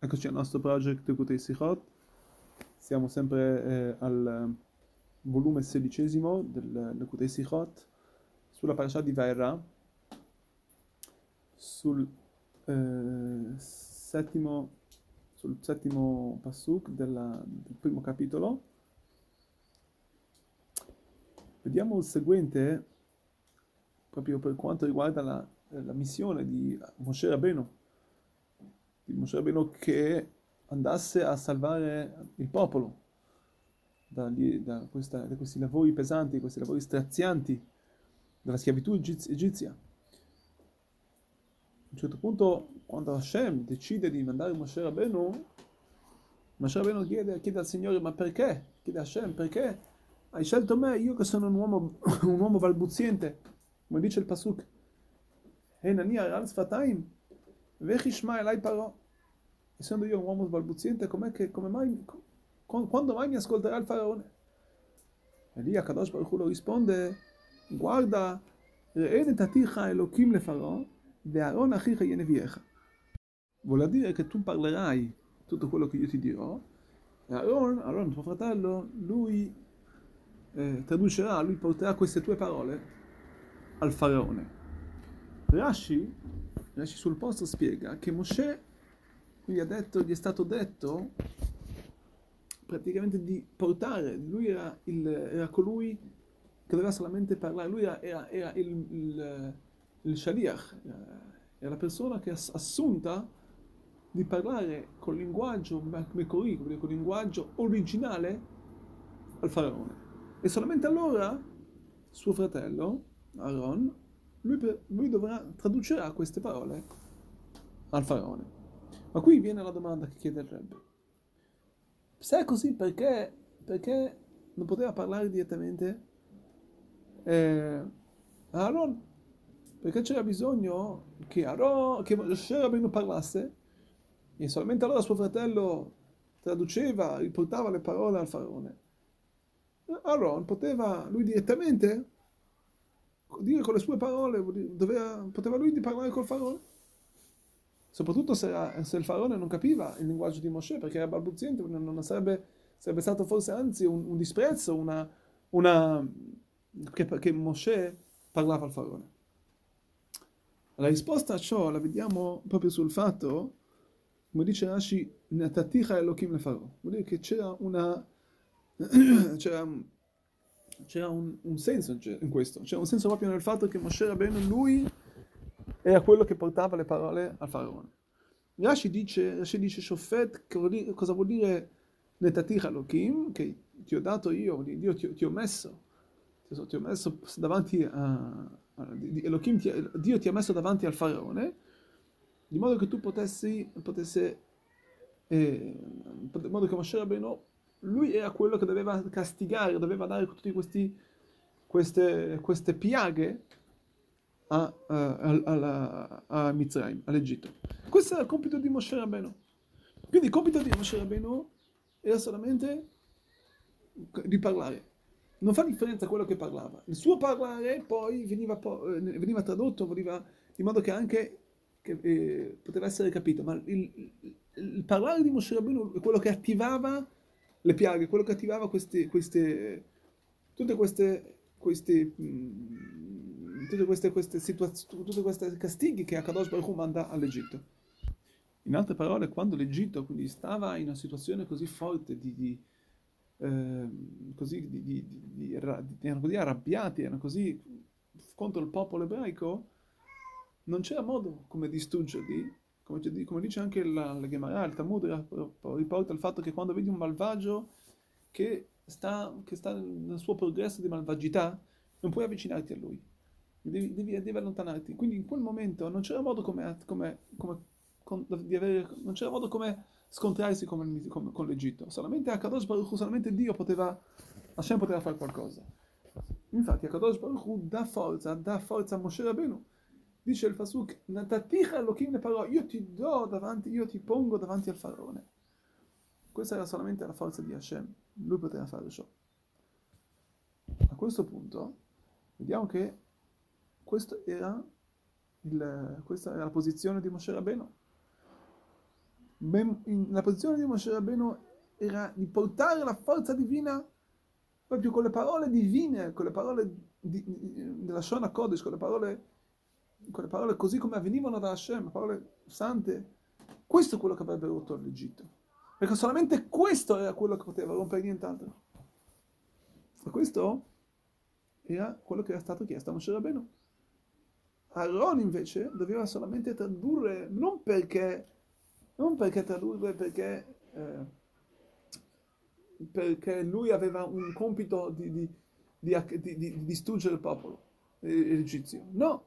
Eccoci al nostro project Kutei Sichot. Siamo sempre eh, al volume sedicesimo del, Kutei Sichot sulla parasha di Vaera, sul, eh, settimo, sul settimo pasuk della, del primo capitolo. Vediamo il seguente, proprio per quanto riguarda la, la missione di Moshe Rabbeinu di Moshe Rabbeinu che andasse a salvare il popolo da, da, questa, da, questi lavori pesanti, questi lavori strazianti della schiavitù egizia. A un certo punto, quando Hashem decide di mandare Moshe Rabbeinu, Moshe Rabbeinu chiede, chiede al Signore, ma perché? Chiede a Hashem, perché hai scelto me, io che sono un uomo, un uomo balbuziente, come dice il Pasuk. Enania al Sfataim, Vechishma Elai Parò. Essendo io un uomo balbuziente, com'è che, come mai, quando mai mi ascolterà il faraone? E lì Akadosh Baruch Hu risponde, guarda, Re'en taticha Elohim le Farò, ve'aron achicha yeneviecha. Vuol dire che tu parlerai tutto quello che io ti dirò, e Aaron, Aaron tuo fratello, lui eh, traducerà, lui porterà queste tue parole al faraone. Rashi Rashi sul posto spiega che Moshe gli, detto, gli è stato detto praticamente di portare, lui era, il, era colui che doveva solamente parlare, lui era, era, era il, il, il shaliach, era la persona che è assunta di parlare col linguaggio mekori, con il linguaggio originale al faraone. E solamente allora suo fratello, Aaron, lui, lui dovrà, tradurrà queste parole al faraone. Ma qui viene la domanda che chiede il Rebbe. Se è così, perché, perché non poteva parlare direttamente eh, a Aaron? Perché c'era bisogno che Aaron, che Moshe Rabbeinu parlasse e solamente allora suo fratello traduceva, riportava le parole al faraone. Aaron poteva lui direttamente dire con le sue parole, doveva, poteva lui parlare col faraone. Soprattutto se, se, il faraone non capiva il linguaggio di Mosè perché era balbuziente, non sarebbe, sarebbe stato forse anzi un, un disprezzo, una, una, che, che Mosè parlava al faraone. La risposta a ciò la vediamo proprio sul fatto, come dice Rashi, Nataticha Elohim le farò. Vuol dire che c'era una... c'era c'era un, un, senso in questo, c'era un senso proprio nel fatto che Moshe Rabbeinu, lui era quello che portava le parole al faraone. Rashi dice, Rashi dice Shofet, cosa vuol dire Netatich Elohim, che ti ho dato io, Dio ti, ti ho messo, ti ho messo davanti a, Elohim, ti, Dio ti ha messo davanti al faraone, di modo che tu potessi, potessi eh, in modo che Moshe Rabbeinu lui era quello che doveva castigare, doveva dare tutte queste, queste piaghe a, a, a, a Mizraim, all'Egitto. Questo era il compito di Moshe Rabbeinu. Quindi il compito di Moshe Rabbeinu era solamente di parlare. Non fa differenza quello che parlava. Il suo parlare poi veniva, eh, veniva tradotto, veniva, in modo che anche che, eh, poteva essere capito. Ma il, il, parlare di Moshe Rabbeinu è quello che attivava le piaghe, quello che attivava queste, queste tutte queste, queste, mh, tutte queste, queste situazioni, tutte queste castighi che Akadosh Baruch manda all'Egitto. In altre parole, quando l'Egitto quindi stava in una situazione così forte di, di eh, così, di, di, di, erano così arrabbiati, erano così contro il popolo ebraico, non c'era modo come distruggerli come, come dice anche la, la Gemara, il Talmud riporta il fatto che quando vedi un malvagio che sta, che sta nel suo progresso di malvagità, non puoi avvicinarti a lui, devi, devi, devi allontanarti. Quindi in quel momento non c'era modo come, come, come con, avere, non c'era modo come scontrarsi con, con, con l'Egitto. Solamente Akadosh Baruch solamente Dio poteva, Hashem poteva fare qualcosa. Infatti Akadosh Baruch Hu dà forza, dà forza a Moshe Rabbeinu dice il Fasuk, Elohim le parò, io ti do davanti, io ti pongo davanti al faraone. Questa era solamente la forza di Hashem, lui poteva fare ciò. A questo punto, vediamo che era il, questa era la posizione di Moshe Rabbeinu. la posizione di Moshe Rabbeinu era di portare la forza divina proprio con le parole divine, con le parole di, della Shona Kodesh, con le parole, con le parole così come avvenivano da Hashem, parole sante. Questo è quello che avrebbe rotto l'Egitto. Perché solamente questo era quello che poteva rompere nient'altro. E questo era quello che era stato chiesto a Moshe Rabbeinu. Aaron invece doveva solamente tradurre, non perché, non perché tradurre perché, eh, perché lui aveva un compito di, di, di, di distruggere il popolo egizio, no,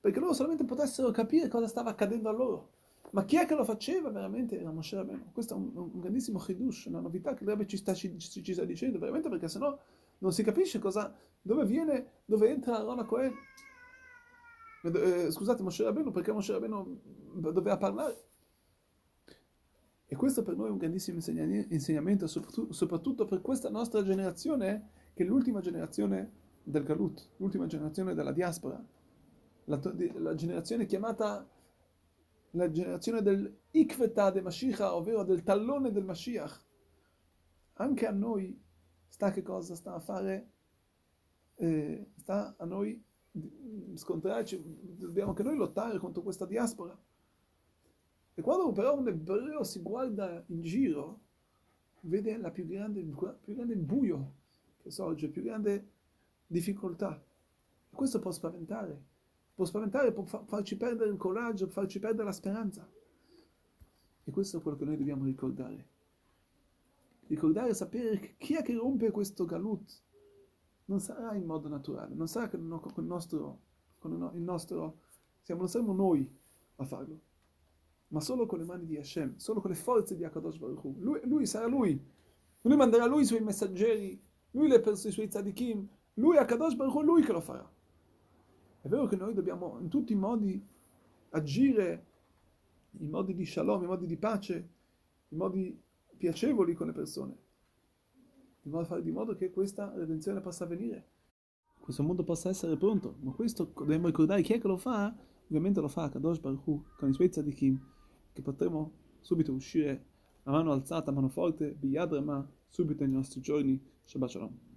perché loro solamente potessero capire cosa stava accadendo a loro. Ma chi è che lo faceva veramente? Era Moshe Rabbeinu. Questo è un, un grandissimo chidush, una novità che Rebbe ci ci, ci sta dicendo, veramente perché sennò non si capisce cosa, dove viene, dove entra Aaron Cohen. Eh, scusate, Moshe Rabbeinu, perché Moshe Rabbeinu doveva parlare? E questo per noi è un grandissimo insegnamento, soprattutto, per questa nostra generazione, che è l'ultima generazione del Galut, l'ultima generazione della diaspora, la, la generazione chiamata la generazione del Ikveta de Mashiach, ovvero del tallone del Mashiach. Anche a noi sta che cosa sta a fare? Eh, sta a noi scontrarci, dobbiamo anche noi lottare contro questa diaspora. E quando però un ebreo si guarda in giro, vede la più grande, più grande buio che sorge, più grande difficoltà. E questo può spaventare, può spaventare, può farci perdere il coraggio, farci perdere la speranza. E questo è quello che noi dobbiamo ricordare. Ricordare e sapere chi è che rompe questo galut non sarà in modo naturale, non sarà con il nostro, con il nostro siamo, non saremo noi a farlo, ma solo con le mani di Hashem, solo con le forze di Akadosh Baruch Hu. Lui, lui sarà lui, lui manderà lui i suoi messaggeri, lui le persone, i suoi tzadikim, lui Akadosh Baruch Hu, lui che lo farà. È vero che noi dobbiamo in tutti i modi agire in modi di shalom, in modi di pace, in modi piacevoli con le persone in modo fare di modo che questa redenzione possa avvenire, questo mondo possa essere pronto. Ma questo dobbiamo ricordare chi è che lo fa? Ovviamente lo fa Kadosh Baruch Hu, con i suoi tzadikim, che potremo subito uscire a mano alzata, a mano forte, Biyad Rama, subito nei nostri giorni. Shabbat Shalom.